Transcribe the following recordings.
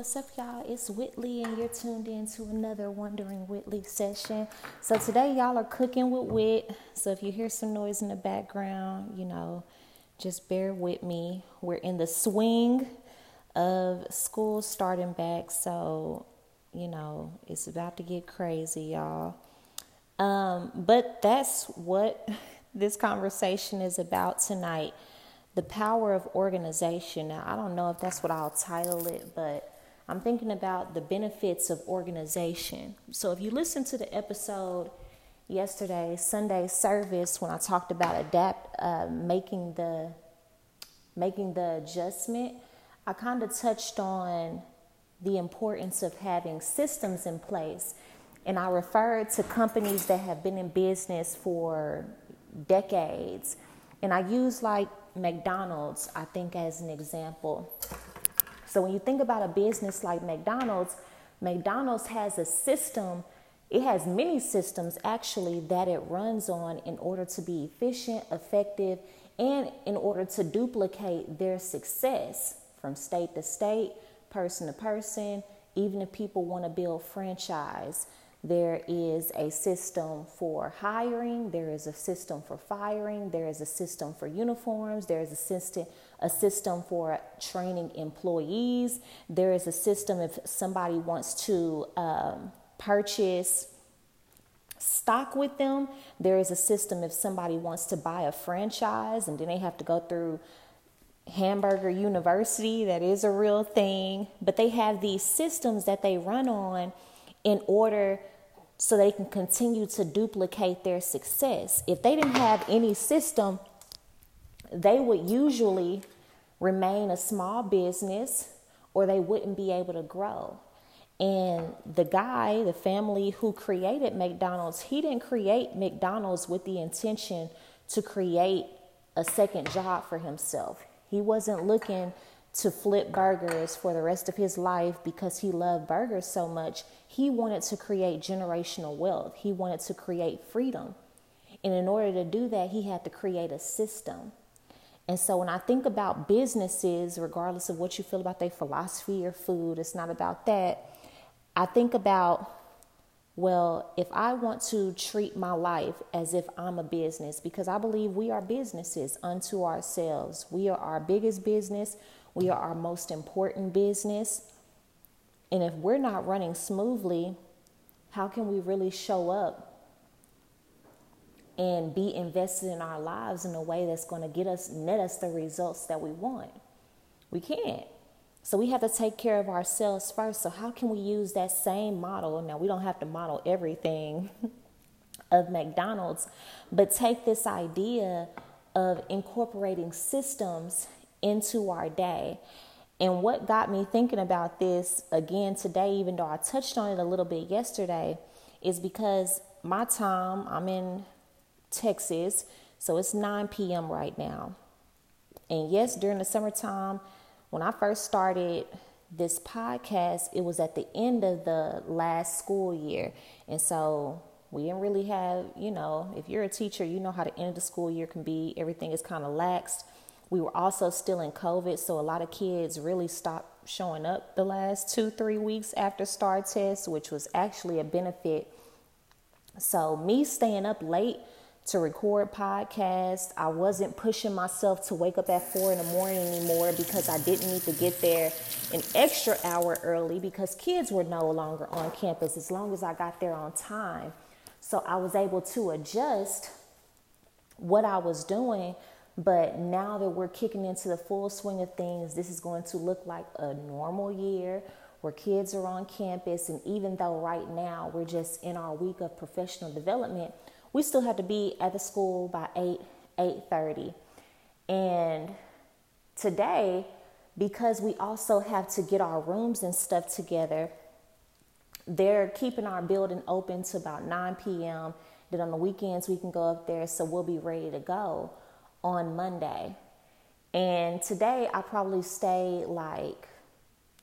what's up, y'all? It's Whitley, and you're tuned in to another Wondering Whitley session. So, today, y'all are cooking with Wit. So, if you hear some noise in the background, you know, just bear with me. We're in the swing of school starting back, so, you know, it's about to get crazy, y'all. Um, but that's what this conversation is about tonight the power of organization. Now, I don't know if that's what I'll title it, but I'm thinking about the benefits of organization. So, if you listen to the episode yesterday, Sunday service, when I talked about adapt, uh, making the making the adjustment, I kind of touched on the importance of having systems in place. And I referred to companies that have been in business for decades. And I use like McDonald's, I think, as an example. So when you think about a business like McDonald's, McDonald's has a system, it has many systems actually that it runs on in order to be efficient, effective, and in order to duplicate their success from state to state, person to person, even if people want to build franchise. There is a system for hiring, there is a system for firing, there is a system for uniforms, there is a system a system for training employees, there is a system if somebody wants to um, purchase stock with them, there is a system if somebody wants to buy a franchise and then they have to go through Hamburger University, that is a real thing, but they have these systems that they run on in order so they can continue to duplicate their success. If they didn't have any system, they would usually remain a small business or they wouldn't be able to grow. And the guy, the family who created McDonald's, he didn't create McDonald's with the intention to create a second job for himself. He wasn't looking to flip burgers for the rest of his life because he loved burgers so much. He wanted to create generational wealth, he wanted to create freedom. And in order to do that, he had to create a system. And so when I think about businesses, regardless of what you feel about their philosophy or food, it's not about that. I think about, well, if I want to treat my life as if I'm a business, because I believe we are businesses unto ourselves, we are our biggest business, we are our most important business. And if we're not running smoothly, how can we really show up and be invested in our lives in a way that's going to get us net us the results that we want? We can't. So we have to take care of ourselves first. So how can we use that same model? Now we don't have to model everything of McDonald's, but take this idea of incorporating systems into our day. And what got me thinking about this again today, even though I touched on it a little bit yesterday, is because my time, I'm in Texas, so it's 9 p.m. right now. And yes, during the summertime, when I first started this podcast, it was at the end of the last school year. And so we didn't really have, you know, if you're a teacher, you know how the end of the school year can be. Everything is kind of laxed. We were also still in COVID, so a lot of kids really stopped showing up the last two, three weeks after STAAR test, which was actually a benefit. So, me staying up late to record podcasts, I wasn't pushing myself to wake up at four in the morning anymore because I didn't need to get there an extra hour early because kids were no longer on campus as long as I got there on time. So, I was able to adjust what I was doing but now that we're kicking into the full swing of things, this is going to look like a normal year where kids are on campus. And even though right now we're just in our week of professional development, we still have to be at the school by 8, 8.30. And today, because we also have to get our rooms and stuff together, they're keeping our building open to about 9 p.m. Then on the weekends, we can go up there, so we'll be ready to go on Monday. And today I probably stayed like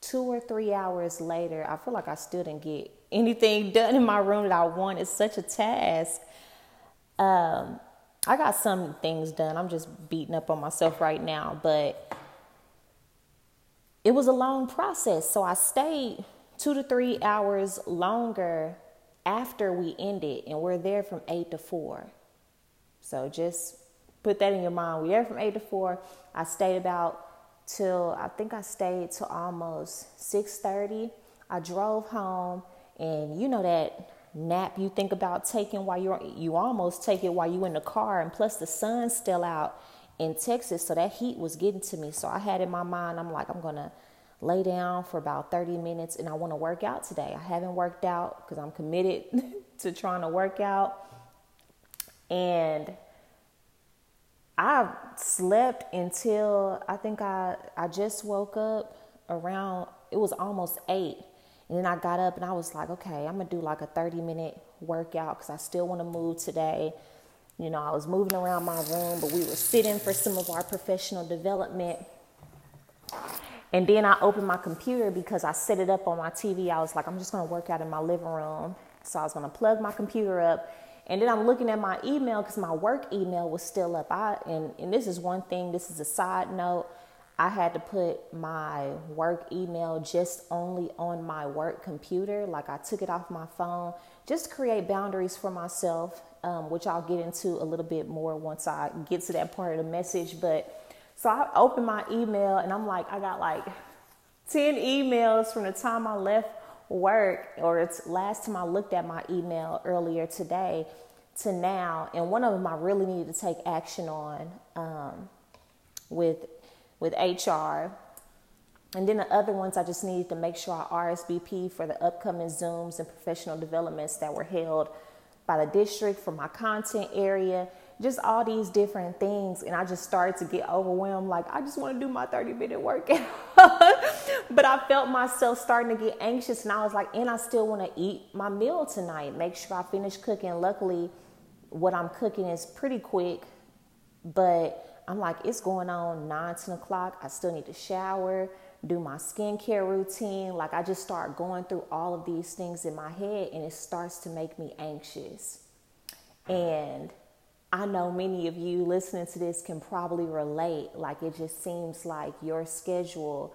two or three hours later. I feel like I still didn't get anything done in my room that I want. It's such a task. Um, I got some things done. I'm just beating up on myself right now, but it was a long process. So I stayed two to three hours longer after we ended, and we're there from eight to four. So just put that in your mind. We're there from eight to four. I stayed about till I think I stayed till almost six thirty. I drove home, and you know that nap you think about taking while you're you almost take it while you in the car, and plus the sun's still out in Texas, so that heat was getting to me. So I had in my mind, I'm like, I'm gonna lay down for about 30 minutes and I want to work out today. I haven't worked out because I'm committed to trying to work out. And I slept until I think I, I just woke up around, it was almost eight. And then I got up and I was like, okay, I'm to do like a 30 minute workout because I still want to move today. You know, I was moving around my room, but we were sitting for some of our professional development. And then I opened my computer because I set it up on my TV. I was like, I'm just to work out in my living room. So I was to plug my computer up. And then I'm looking at my email because my work email was still up. I and, and this is one thing, this is a side note. I had to put my work email just only on my work computer. Like I took it off my phone just create boundaries for myself, um, which I'll get into a little bit more once I get to that part of the message. But so I opened my email and I'm like, I got like 10 emails from the time I left work or it's last time I looked at my email earlier today to now. And one of them I really needed to take action on um, with, with HR. And then the other ones I just needed to make sure I RSVP for the upcoming Zooms and professional developments that were held by the district for my content area just all these different things. And I just started to get overwhelmed. Like, I just want to do my 30 minute workout. but I felt myself starting to get anxious. And I was like, and I still want to eat my meal tonight. Make sure I finish cooking. Luckily, what I'm cooking is pretty quick. But I'm like, it's going on 9, 10 o'clock. I still need to shower, do my skincare routine. Like, I just start going through all of these things in my head, and it starts to make me anxious. And I know many of you listening to this can probably relate. Like it just seems like your schedule,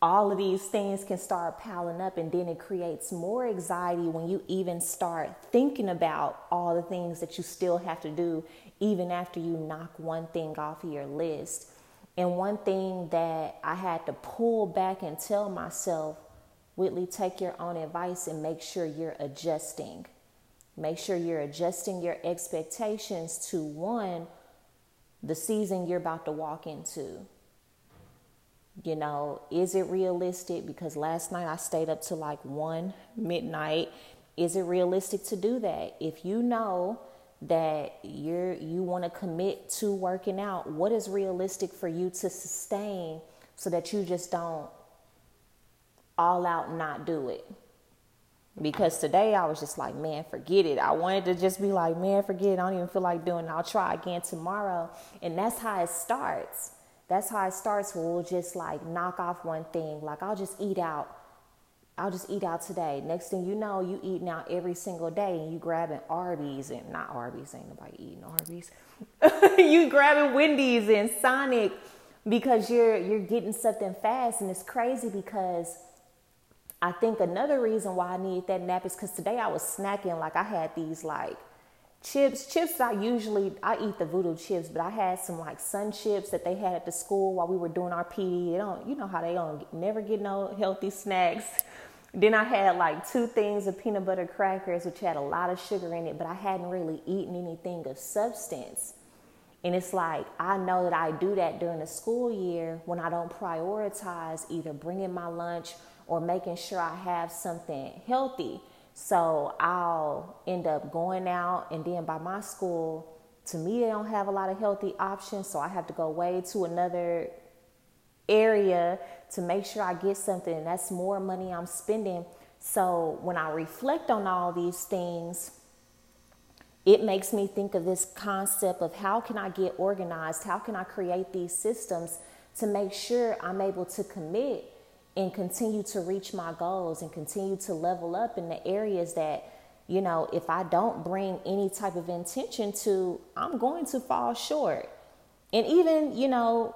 all of these things can start piling up, and then it creates more anxiety when you even start thinking about all the things that you still have to do, even after you knock one thing off of your list. And one thing that I had to pull back and tell myself Whitley, take your own advice and make sure you're adjusting Make sure you're adjusting your expectations to one, the season you're about to walk into. You know, is it realistic? Because last night I stayed up to like one midnight. Is it realistic to do that? If you know that you're you want to commit to working out, what is realistic for you to sustain so that you just don't all out not do it? Because today I was just like, man, forget it. I wanted to just be like, man, forget it. I don't even feel like doing it. I'll try again tomorrow. And that's how it starts. That's how it starts we'll just like knock off one thing. Like I'll just eat out. I'll just eat out today. Next thing you know, you eating out every single day and you grabbing Arby's and not Arby's, ain't nobody eating Arby's. you grabbing Wendy's and Sonic because you're you're getting something fast and it's crazy because I think another reason why I need that nap is because today I was snacking. Like I had these like chips. Chips I usually I eat the voodoo chips, but I had some like sun chips that they had at the school while we were doing our PD. They don't, you know how they don't never get no healthy snacks. Then I had like two things of peanut butter crackers, which had a lot of sugar in it, but I hadn't really eaten anything of substance. And it's like, I know that I do that during the school year when I don't prioritize either bringing my lunch or making sure I have something healthy. So I'll end up going out, and then by my school, to me, they don't have a lot of healthy options. So I have to go way to another area to make sure I get something. And that's more money I'm spending. So when I reflect on all these things, it makes me think of this concept of how can I get organized? How can I create these systems to make sure I'm able to commit and continue to reach my goals and continue to level up in the areas that you know if i don't bring any type of intention to i'm going to fall short and even you know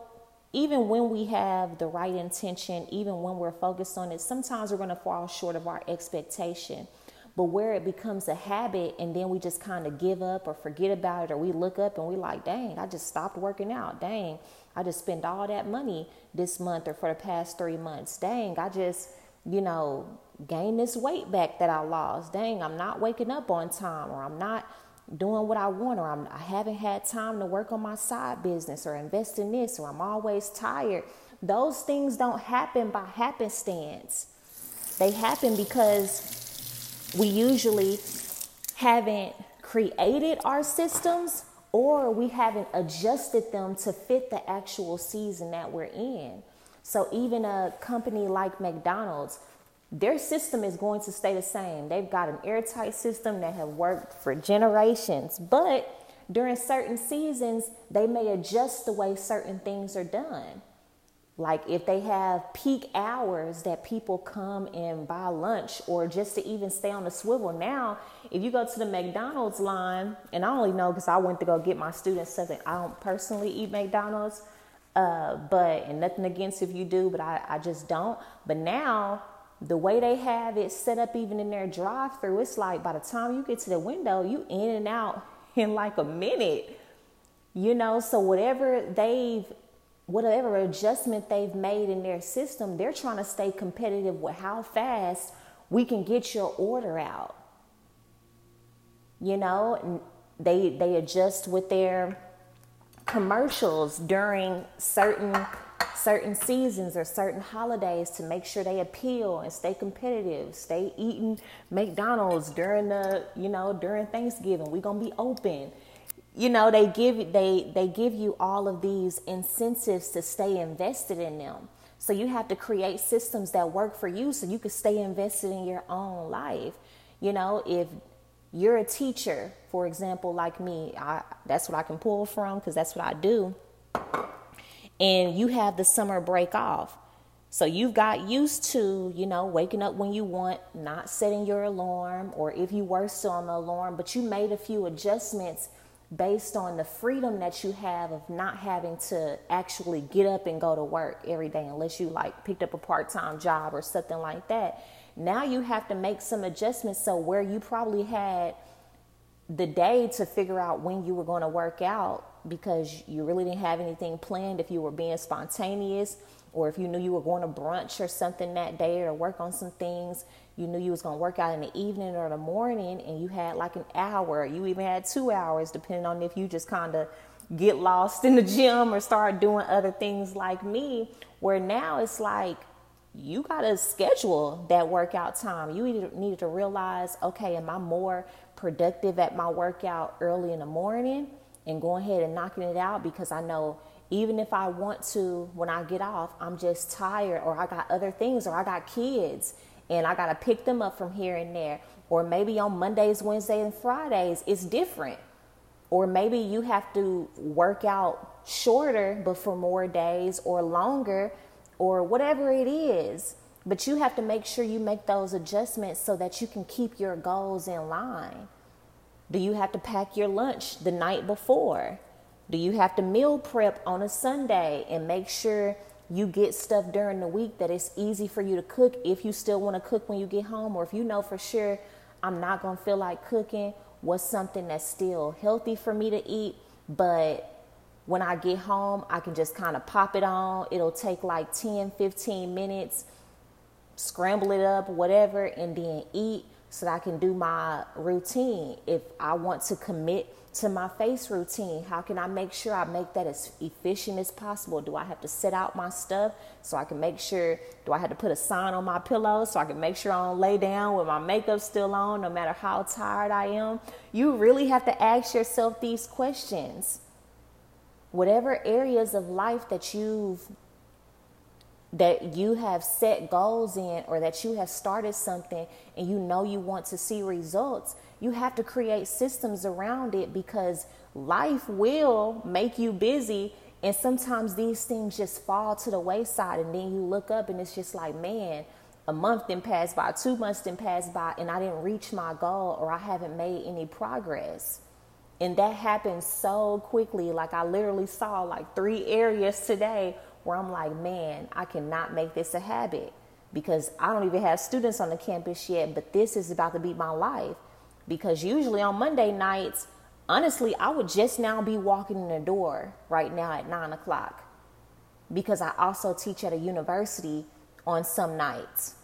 even when we have the right intention, even when we're focused on it, sometimes we're going to fall short of our expectation. But where it becomes a habit and then we just kind of give up or forget about it, or we look up and we like, dang, I just stopped working out. Dang, I just spent all that money this month or for the past three months. Dang, I just, you know, gained this weight back that I lost. Dang, I'm not waking up on time or I'm not doing what I want or I'm, I haven't had time to work on my side business or invest in this or I'm always tired. Those things don't happen by happenstance. They happen because we usually haven't created our systems or we haven't adjusted them to fit the actual season that we're in. So even a company like McDonald's, their system is going to stay the same. They've got an airtight system that have worked for generations, but during certain seasons, they may adjust the way certain things are done. Like if they have peak hours that people come and buy lunch or just to even stay on the swivel. Now, if you go to the McDonald's line, and I only know because I went to go get my students something, I don't personally eat McDonald's, uh, but, and nothing against if you do, but I, I just don't. But now, the way they have it set up even in their drive through, it's like by the time you get to the window, you in and out in like a minute. You know, so whatever they've whatever adjustment they've made in their system, they're trying to stay competitive with how fast we can get your order out. You know, they they adjust with their commercials during certain certain seasons or certain holidays to make sure they appeal and stay competitive. Stay eating McDonald's during the, you know, during Thanksgiving. We're going to be open you know they give they they give you all of these incentives to stay invested in them. So you have to create systems that work for you so you can stay invested in your own life. You know if you're a teacher for example like me I, that's what i can pull from because that's what i do. And you have the summer break off. So you've got used to, you know, waking up when you want, not setting your alarm, or if you were still on the alarm, but you made a few adjustments based on the freedom that you have of not having to actually get up and go to work every day unless you like picked up a part-time job or something like that. Now you have to make some adjustments. So where you probably had the day to figure out when you were going to work out because you really didn't have anything planned if you were being spontaneous or if you knew you were going to brunch or something that day or work on some things you knew you was going to work out in the evening or the morning and you had like an hour you even had two hours depending on if you just kind of get lost in the gym or start doing other things like me where now it's like you got to schedule that workout time. You needed to realize okay am i more productive at my workout early in the morning and going ahead and knocking it out? Because i know even if I want to, when I get off, I'm just tired or I got other things or I got kids and I got to pick them up from here and there. Or maybe on Mondays, Wednesdays, and Fridays, it's different. Or maybe you have to work out shorter but for more days or longer or whatever it is. But you have to make sure you make those adjustments so that you can keep your goals in line. Do you have to pack your lunch the night before? Do you have to meal prep on a Sunday and make sure you get stuff during the week that it's easy for you to cook if you still want to cook when you get home or if you know for sure I'm not going to feel like cooking, what's something that's still healthy for me to eat, but when I get home, I can just kind of pop it on. It'll take like 10, 15 minutes, scramble it up, whatever, and then eat so that I can do my routine. If I want to commit to my face routine? How can I make sure I make that as efficient as possible? Do I have to set out my stuff so I can make sure? Do I have to put a sign on my pillow so I can make sure I don't lay down with my makeup still on no matter how tired I am? You really have to ask yourself these questions. Whatever areas of life that you've that you have set goals in or that you have started something and you know you want to see results, you have to create systems around it because life will make you busy and sometimes these things just fall to the wayside and then you look up and it's just like man a month then passed by two months then passed by and i didn't reach my goal or i haven't made any progress. And that happens so quickly. Like i literally saw like three areas today where I'm like, man, I cannot make this a habit because I don't even have students on the campus yet, but this is about to be my life. Because usually on Monday nights, honestly, I would just now be walking in the door right now at nine o'clock because I also teach at a university on some nights.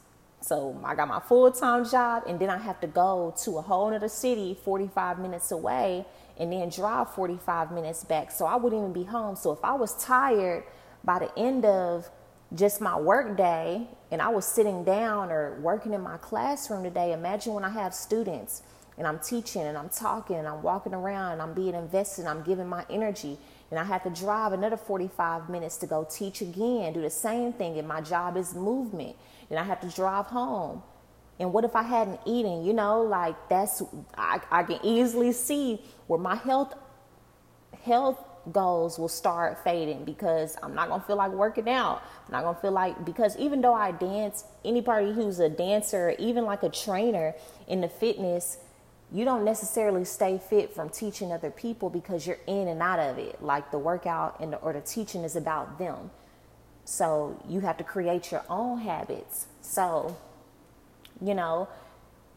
So I got my full time job, and then I have to go to a whole other city 45 minutes away and then drive 45 minutes back. So I wouldn't even be home. So if I was tired by the end of just my work day and I was sitting down or working in my classroom today, imagine when I have students and I'm teaching and I'm talking and I'm walking around and I'm being invested I'm giving my energy and I have to drive another 45 minutes to go teach again, do the same thing, and my job is movement, and I have to drive home. And what if I hadn't eaten? You know, like that's I, I can easily see where my health health goals will start fading because I'm not gonna feel like working out. I'm not gonna feel like because even though I dance, anybody who's a dancer, even like a trainer in the fitness you don't necessarily stay fit from teaching other people because you're in and out of it. Like the workout and the, or the teaching is about them. So you have to create your own habits. So, you know,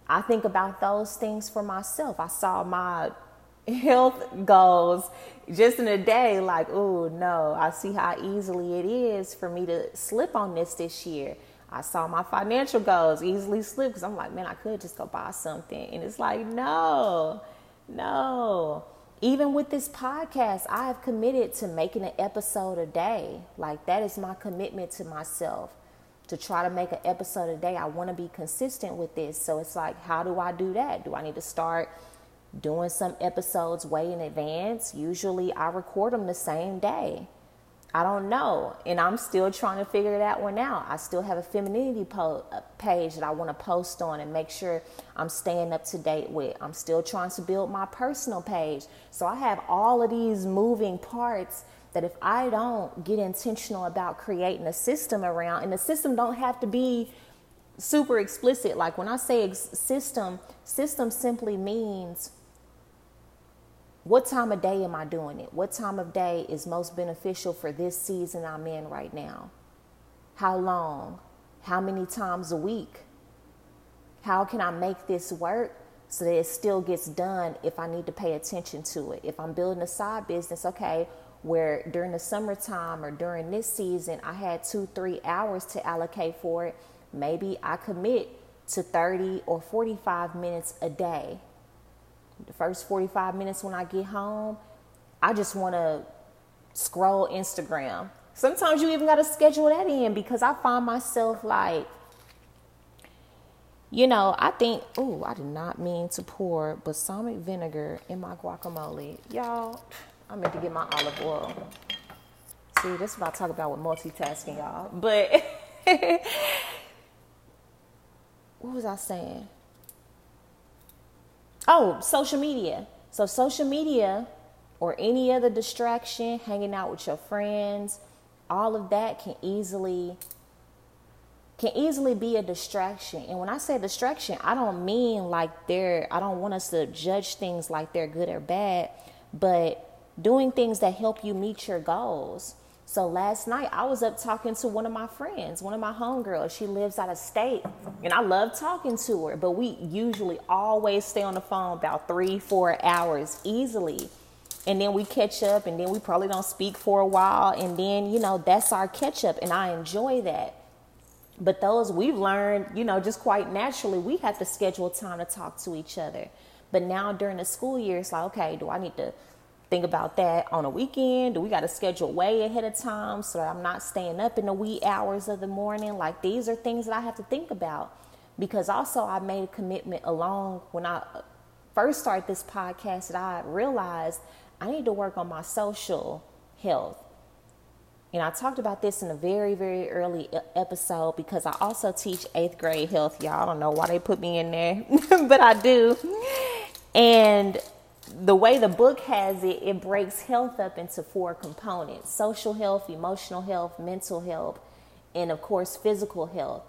I think about those things for myself. I saw my health goals just in a day like, oh no, I see how easily it is for me to slip on this this year. I saw my financial goals easily slip because I'm like, man, I could just go buy something. And it's like, no, no. Even with this podcast, I have committed to making an episode a day. Like, that is my commitment to myself to try to make an episode a day. I want to be consistent with this. So it's like, how do I do that? Do I need to start doing some episodes way in advance? Usually I record them the same day. I don't know. And I'm still trying to figure that one out. I still have a femininity po- uh, page that I want to post on and make sure I'm staying up to date with. I'm still trying to build my personal page. So I have all of these moving parts that if I don't get intentional about creating a system around, and the system don't have to be super explicit. Like when I say ex- system, system simply means what time of day am I doing it? What time of day is most beneficial for this season I'm in right now? How long? How many times a week? How can I make this work so that it still gets done if I need to pay attention to it? If I'm building a side business, okay, where during the summertime or during this season I had two, three hours to allocate for it, maybe I commit to 30 or 45 minutes a day the first 45 minutes when I get home, I just want to scroll Instagram. Sometimes you even got to schedule that in because I find myself like, you know, I think, oh, I did not mean to pour balsamic vinegar in my guacamole. Y'all, I meant to get my olive oil. See, this is what I talk about with multitasking, y'all. But what was I saying? Oh, social media. So, social media or any other distraction, hanging out with your friends, all of that can easily can easily be a distraction. And when I say distraction, I don't mean like they're I don't want us to judge things like they're good or bad, but doing things that help you meet your goals. So last night I was up talking to one of my friends, one of my homegirls. She lives out of state, and I love talking to her. But we usually always stay on the phone about three, four hours easily, and then we catch up, and then we probably don't speak for a while, and then you know that's our catch up, and I enjoy that. But those we've learned, you know, just quite naturally, we have to schedule time to talk to each other. But now during the school year, it's like, okay, do I need to think about that on a weekend? Do we got to schedule way ahead of time so that I'm not staying up in the wee hours of the morning? Like these are things that I have to think about because also I made a commitment along when I first started this podcast that I realized I need to work on my social health. And I talked about this in a very, very early episode because I also teach eighth grade health. Y'all I don't know why they put me in there, but I do. And the way the book has it, it breaks health up into four components social health, emotional health, mental health, and of course, physical health.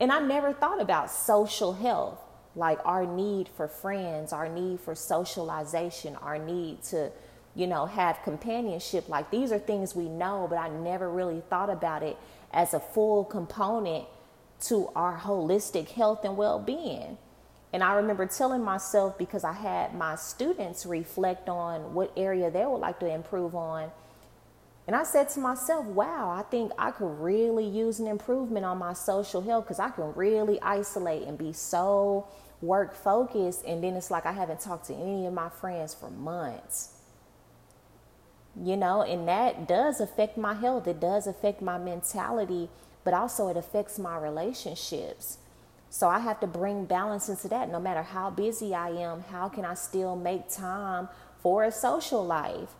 And I never thought about social health, like our need for friends, our need for socialization, our need to you know, have companionship. Like these are things we know, but I never really thought about it as a full component to our holistic health and well being. And I remember telling myself because I had my students reflect on what area they would like to improve on. And I said to myself, wow, I think I could really use an improvement on my social health because I can really isolate and be so work focused. And then it's like I haven't talked to any of my friends for months. You know, and that does affect my health, it does affect my mentality, but also it affects my relationships. So I have to bring balance into that. No matter how busy I am, how can I still make time for a social life?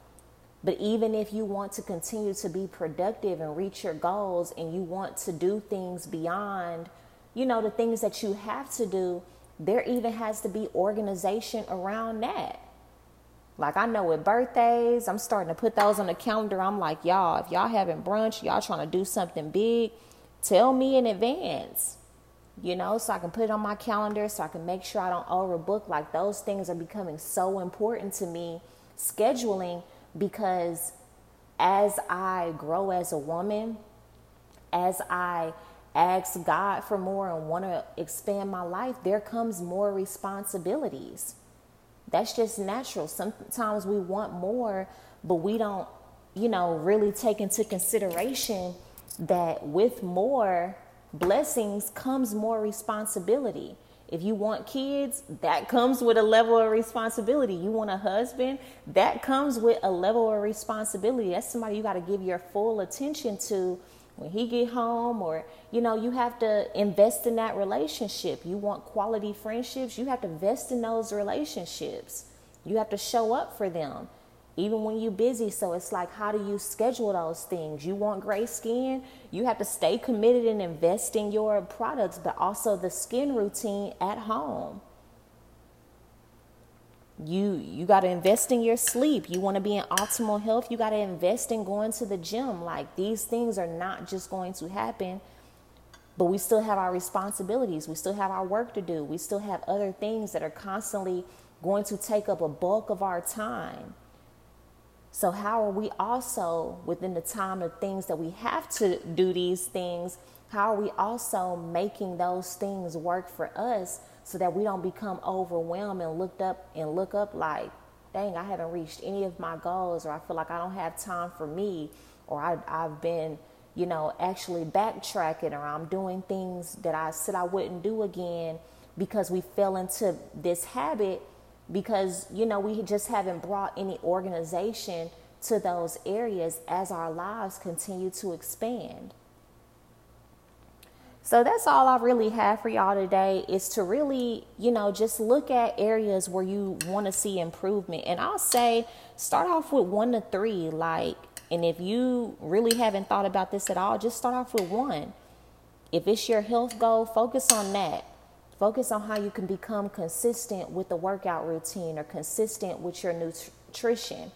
But even if you want to continue to be productive and reach your goals and you want to do things beyond, you know, the things that you have to do, there even has to be organization around that. Like I know with birthdays, I'm starting to put those on the calendar. I'm like, y'all, if y'all having brunch, y'all trying to do something big, tell me in advance you know, so I can put it on my calendar so I can make sure I don't overbook. Like those things are becoming so important to me, scheduling, because as I grow as a woman, as I ask God for more and want to expand my life, there comes more responsibilities. That's just natural. Sometimes we want more, but we don't, you know, really take into consideration that with more, blessings comes more responsibility. If you want kids, that comes with a level of responsibility. You want a husband, that comes with a level of responsibility. That's somebody you got to give your full attention to when he get home or you know, you have to invest in that relationship. You want quality friendships, you have to invest in those relationships. You have to show up for them even when you're busy. So it's like, how do you schedule those things? You want gray skin, you have to stay committed and invest in your products, but also the skin routine at home. You you got to invest in your sleep. You want to be in optimal health, you got to invest in going to the gym. Like these things are not just going to happen but we still have our responsibilities. We still have our work to do. We still have other things that are constantly going to take up a bulk of our time. So, how are we also, within the time of things that we have to do these things, how are we also making those things work for us so that we don't become overwhelmed and looked up and look up like, dang, I haven't reached any of my goals, or I feel like I don't have time for me, or I, I've been, you know, actually backtracking, or I'm doing things that I said I wouldn't do again because we fell into this habit because you know we just haven't brought any organization to those areas as our lives continue to expand. So that's all I really have for y'all today is to really, you know, just look at areas where you want to see improvement. And I'll say start off with 1 to 3 like and if you really haven't thought about this at all, just start off with 1. If it's your health goal, focus on that. Focus on how you can become consistent with the workout routine or consistent with your nutrition.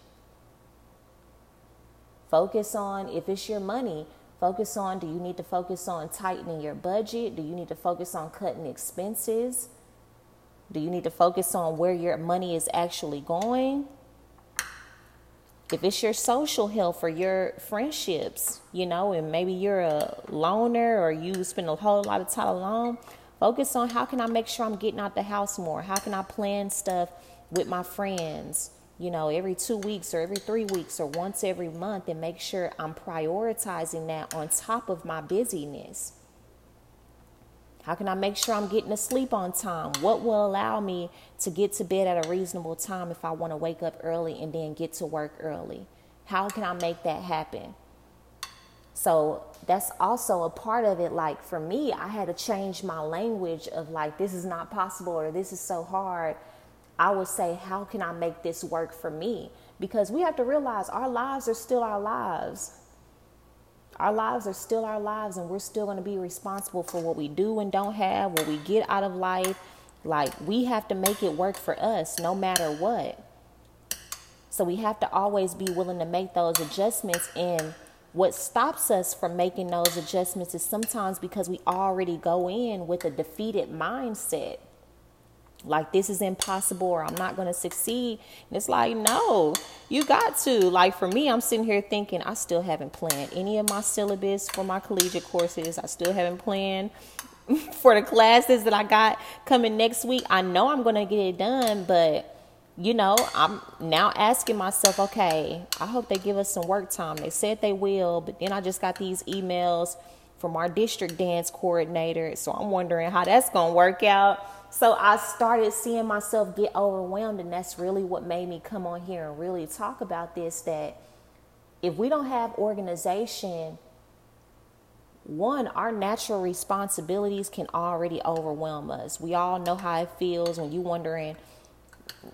Focus on if it's your money, focus on do you need to focus on tightening your budget? Do you need to focus on cutting expenses? Do you need to focus on where your money is actually going? If it's your social health or your friendships, you know, and maybe you're a loner or you spend a whole lot of time alone, Focus on how can I make sure I'm getting out the house more? How can I plan stuff with my friends, you know, every two weeks or every three weeks or once every month and make sure I'm prioritizing that on top of my busyness? How can I make sure I'm getting to sleep on time? What will allow me to get to bed at a reasonable time if I want to wake up early and then get to work early? How can I make that happen? So that's also a part of it. Like for me, I had to change my language of like, this is not possible or this is so hard. I would say, how can I make this work for me? Because we have to realize our lives are still our lives. Our lives are still our lives, and we're still going to be responsible for what we do and don't have, what we get out of life. Like, we have to make it work for us no matter what. So, we have to always be willing to make those adjustments and what stops us from making those adjustments is sometimes because we already go in with a defeated mindset. like this is impossible or I'm not going to succeed. And it's like, no, you got to. Like for me, I'm sitting here thinking I still haven't planned any of my syllabus for my collegiate courses. I still haven't planned for the classes that I got coming next week. I know I'm going to get it done, but you know, I'm now asking myself, okay, I hope they give us some work time. They said they will, but then I just got these emails from our district dance coordinator. So I'm wondering how that's going to work out. So I started seeing myself get overwhelmed, and that's really what made me come on here and really talk about this. That if we don't have organization, one, our natural responsibilities can already overwhelm us. We all know how it feels when you're wondering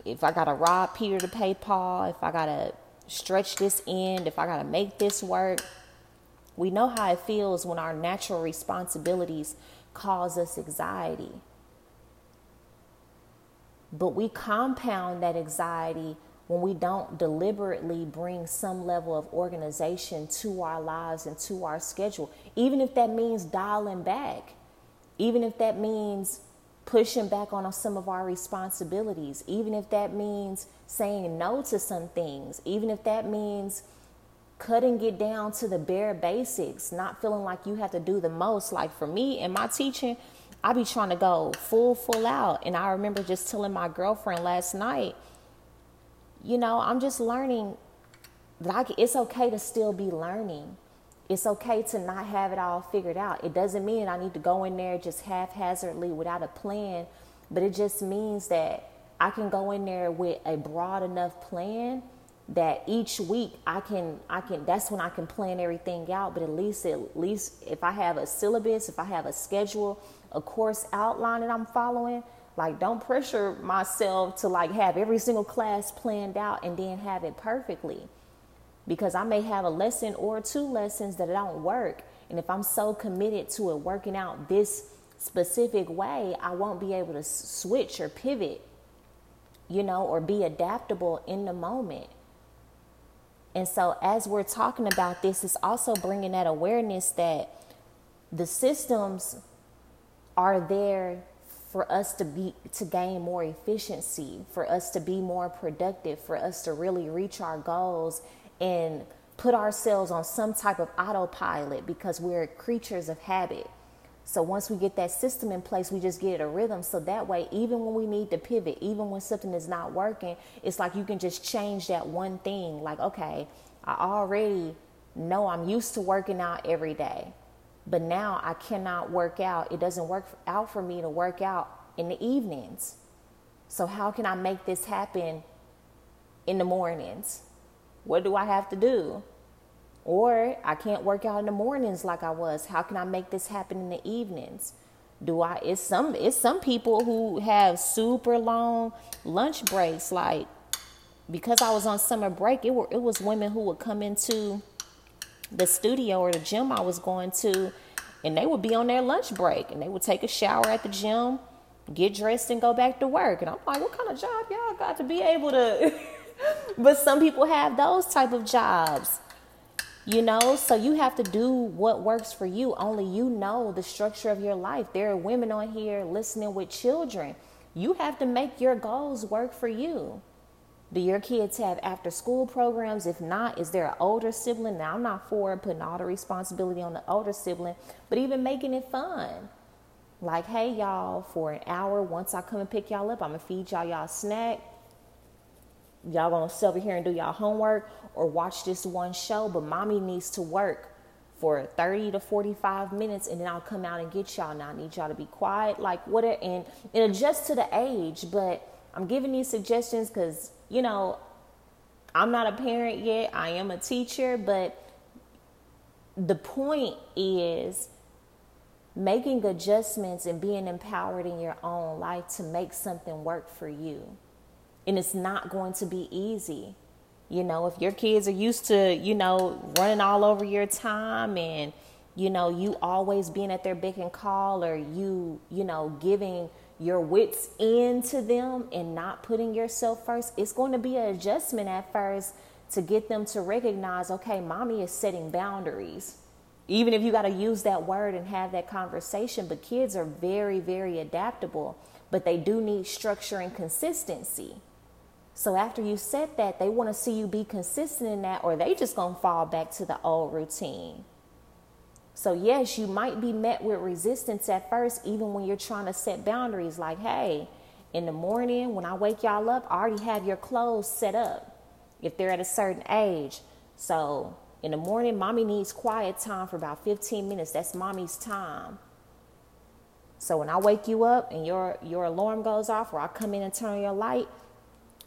if I gotta rob Peter to pay Paul, if I gotta stretch this end, if I gotta make this work. We know how it feels when our natural responsibilities cause us anxiety. But we compound that anxiety when we don't deliberately bring some level of organization to our lives and to our schedule, even if that means dialing back, even if that means pushing back on some of our responsibilities, even if that means saying no to some things, even if that means cutting it down to the bare basics, not feeling like you have to do the most. Like for me and my teaching, I be trying to go full, full out. And I remember just telling my girlfriend last night, you know, I'm just learning that I it's okay to still be learning. It's okay to not have it all figured out. It doesn't mean I need to go in there just haphazardly without a plan, but it just means that I can go in there with a broad enough plan that each week I can I can that's when I can plan everything out. But at least at least if I have a syllabus, if I have a schedule, a course outline that I'm following, like don't pressure myself to like have every single class planned out and then have it perfectly because I may have a lesson or two lessons that don't work. And if I'm so committed to it working out this specific way, I won't be able to switch or pivot, you know, or be adaptable in the moment. And so, as we're talking about this, it's also bringing that awareness that the systems are there for us to be to gain more efficiency, for us to be more productive, for us to really reach our goals and put ourselves on some type of autopilot because we're creatures of habit. So once we get that system in place, we just get a rhythm. So that way, even when we need to pivot, even when something is not working, it's like you can just change that one thing. Like, okay, I already know I'm used to working out every day, but now I cannot work out. It doesn't work out for me to work out in the evenings. So how can I make this happen in the mornings? What do I have to do? Or I can't work out in the mornings like I was. How can I make this happen in the evenings? Do I it's some it's some people who have super long lunch breaks like because I was on summer break, it were it was women who would come into the studio or the gym I was going to and they would be on their lunch break and they would take a shower at the gym, get dressed and go back to work. And I'm like, what kind of job y'all got to be able to but some people have those type of jobs you know? So you have to do what works for you. Only you know the structure of your life. There are women on here listening with children. You have to make your goals work for you. Do your kids have after school programs? If not is there an older sibling? Now i'm not for putting all the responsibility on the older sibling but even making it fun. Like hey y'all for an hour once i come and pick y'all up i'm gonna feed y'all y'all snack y'all gonna sit over here and do y'all homework or watch this one show, but mommy needs to work for 30 to 45 minutes and then I'll come out and get y'all. Now I need y'all to be quiet, like what and it adjusts to the age, but I'm giving these suggestions because, you know, I'm not a parent yet. I am a teacher, but the point is making adjustments and being empowered in your own life to make something work for you and it's not going to be easy. You know, if your kids are used to, you know, running all over your time and, you know, you always being at their beck and call or you, you know, giving your wits into them and not putting yourself first, it's going to be an adjustment at first to get them to recognize, okay, mommy is setting boundaries. even if you got to use that word and have that conversation, but kids are very, very adaptable, but they do need structure and consistency. So after you said that, they want to see you be consistent in that, or they just gonna fall back to the old routine. So yes, you might be met with resistance at first, even when you're trying to set boundaries. Like, hey, in the morning when I wake y'all up, I already have your clothes set up. If they're at a certain age, so in the morning, mommy needs quiet time for about 15 minutes. That's mommy's time. So when I wake you up and your your alarm goes off, or I come in and turn your light,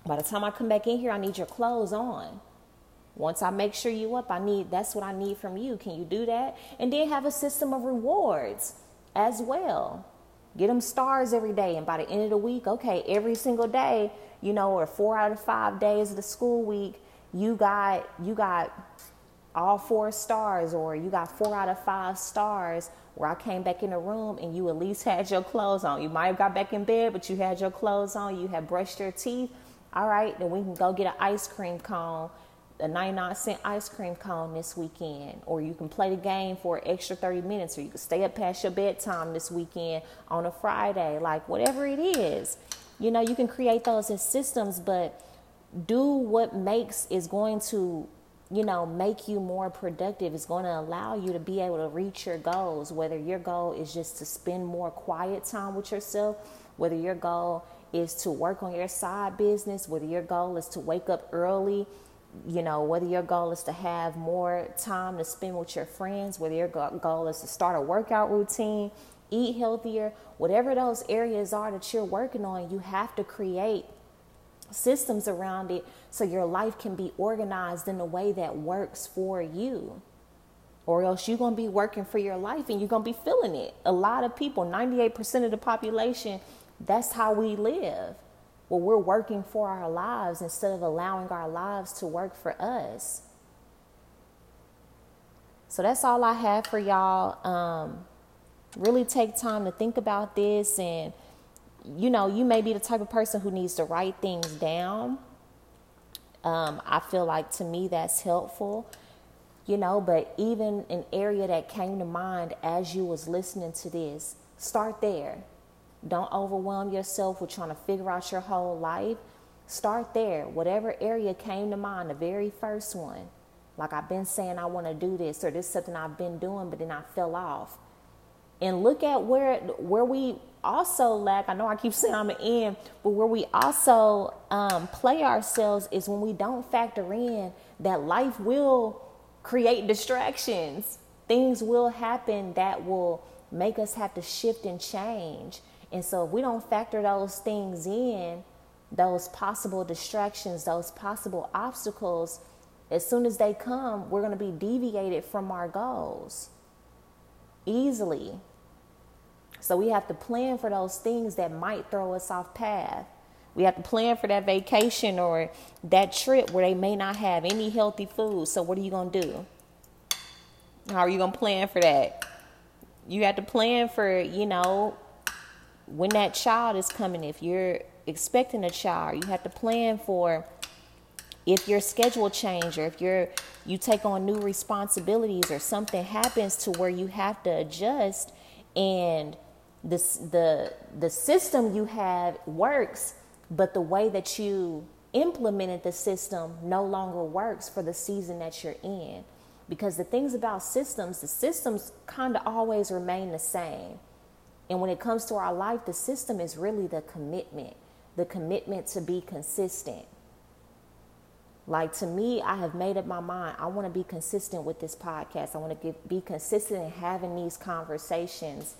by the time I come back in here, I need your clothes on. Once I make sure you up, I need that's what I need from you. Can you do that? And then have a system of rewards as well. Get them stars every day, and by the end of the week, okay, every single day, you know, or four out of five days of the school week, you got you got all four stars or you got four out of five stars where I came back in the room and you at least had your clothes on. You might have got back in bed, but you had your clothes on, you had brushed your teeth. All right, then we can go get an ice cream cone, a 99 cent ice cream cone this weekend. Or you can play the game for an extra 30 minutes, or you can stay up past your bedtime this weekend on a Friday, like whatever it is. You know, you can create those in systems, but do what makes is going to you know, make you more productive. It's going to allow you to be able to reach your goals, whether your goal is just to spend more quiet time with yourself, whether your goal is to work on your side business, whether your goal is to wake up early, you know, whether your goal is to have more time to spend with your friends, whether your goal is to start a workout routine, eat healthier, whatever those areas are that you're working on, you have to create systems around it so your life can be organized in a way that works for you. Or else you're going to be working for your life and you're going to be feeling it. A lot of people, 98% of the population, that's how we live. Well, we're working for our lives instead of allowing our lives to work for us. So that's all I have for y'all. Um, really take time to think about this and you know, you may be the type of person who needs to write things down. Um, I feel like to me that's helpful, you know, but even an area that came to mind as you was listening to this, start there. Don't overwhelm yourself with trying to figure out your whole life. Start there. Whatever area came to mind, the very first one. Like I've been saying I want to do this or this is something I've been doing, but then I fell off. And look at where where we also lack, I know I keep saying I'm an end, but where we also um, play ourselves is when we don't factor in that life will create distractions. Things will happen that will make us have to shift and change. And so if we don't factor those things in, those possible distractions, those possible obstacles, as soon as they come, we're going to be deviated from our goals easily. So we have to plan for those things that might throw us off path. We have to plan for that vacation or that trip where they may not have any healthy food. So what are you going to do? How are you going to plan for that? You have to plan for, you know, when that child is coming. If you're expecting a child, you have to plan for if your schedule change or if you're you take on new responsibilities or something happens to where you have to adjust and the, the, the system you have works, but the way that you implemented the system no longer works for the season that you're in. Because the things about systems, the systems kind of always remain the same. And when it comes to our life, the system is really the commitment, the commitment to be consistent. Like to me, I have made up my mind. I want to be consistent with this podcast. I want to be consistent in having these conversations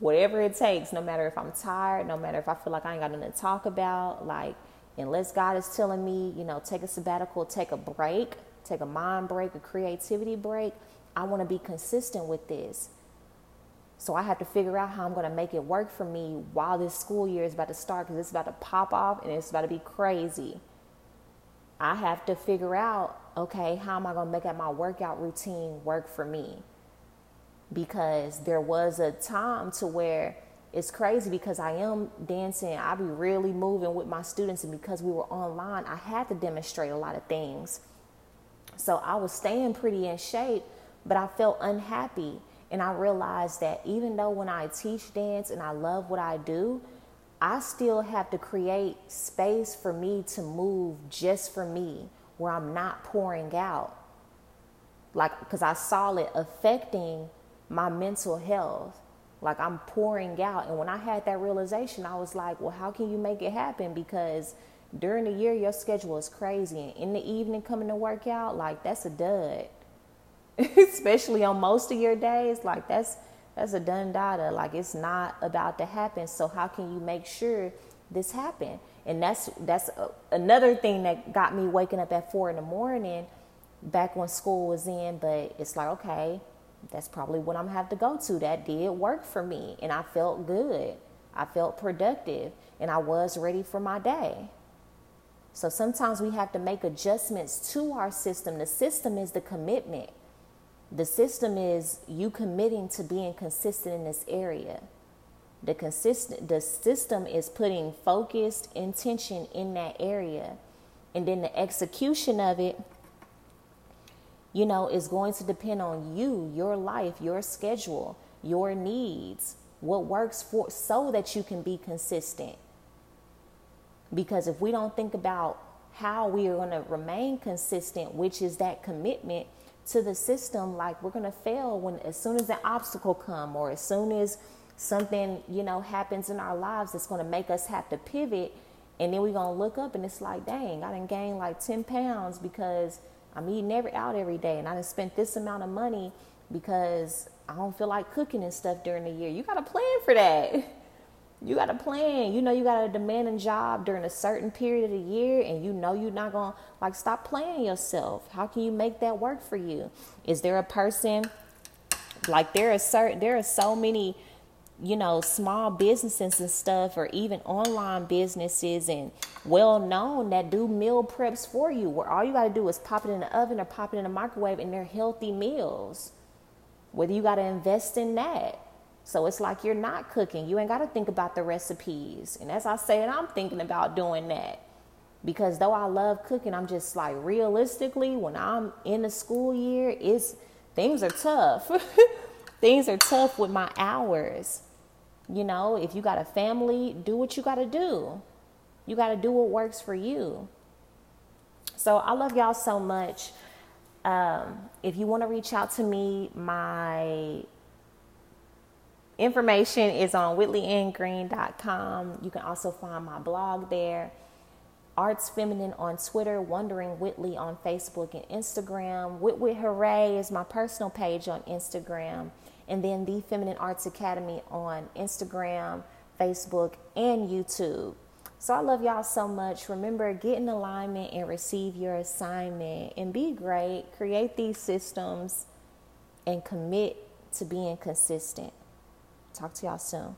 whatever it takes, no matter if I'm tired, no matter if I feel like I ain't got nothing to talk about, like, unless God is telling me, you know, take a sabbatical, take a break, take a mind break, a creativity break, I want to be consistent with this. So I have to figure out how I'm going to make it work for me while this school year is about to start because it's about to pop off and it's about to be crazy. I have to figure out, okay, how am I going to make my workout routine work for me? because there was a time to where it's crazy because I am dancing. I be really moving with my students, and because we were online, I had to demonstrate a lot of things. So I was staying pretty in shape, but I felt unhappy. And I realized that even though when I teach dance and I love what I do, I still have to create space for me to move just for me where I'm not pouring out. Like, because I saw it affecting my mental health. Like, I'm pouring out. And when I had that realization, I was like, well, how can you make it happen? Because during the year, your schedule is crazy. And in the evening, coming to work out, like, that's a dud. especially on most of your days, like that's that's a done data. Like it's not about to happen. So how can you make sure this happen? And that's that's a, another thing that got me waking up at four in the morning, back when school was in. But it's like okay, that's probably what I'm gonna have to go to. That did work for me, and I felt good. I felt productive, and I was ready for my day. So sometimes we have to make adjustments to our system. The system is the commitment. The system is you committing to being consistent in this area. The consistent the system is putting focused intention in that area. And then the execution of it, you know, is going to depend on you, your life, your schedule, your needs, what works for so that you can be consistent. Because if we don't think about how we are going to remain consistent, which is that commitment, to the system like we're going to fail when as soon as an obstacle come or as soon as something you know happens in our lives it's going to make us have to pivot and then we're going to look up and it's like dang i didn't gain like 10 pounds because i'm eating every out every day and i didn't spend this amount of money because i don't feel like cooking and stuff during the year. You got to plan for that you got a plan. You know, you got a demanding job during a certain period of the year, and you know you're not going to like stop playing yourself. How can you make that work for you? Is there a person like there are certain there are so many you know small businesses and stuff or even online businesses and well known that do meal preps for you where all you got to do is pop it in the oven or pop it in the microwave and they're healthy meals whether you got to invest in that so it's like you're not cooking. You ain't got to think about the recipes. And as I said, I'm thinking about doing that. Because though I love cooking, I'm just like realistically, when I'm in the school year, it's things are tough. things are tough with my hours. You know, if you got a family, do what you got to do. You got to do what works for you. So I love y'all so much. Um, if you want to reach out to me, my Information is on whitleyangreen.com. You can also find my blog there. Arts Feminine on Twitter, Wondering Whitley on Facebook and Instagram. Wit Hooray is my personal page on Instagram. And then the Feminine Arts Academy on Instagram, Facebook, and YouTube. So I love y'all so much. Remember, get in alignment and receive your assignment and be great. Create these systems and commit to being consistent. Talk to y'all soon.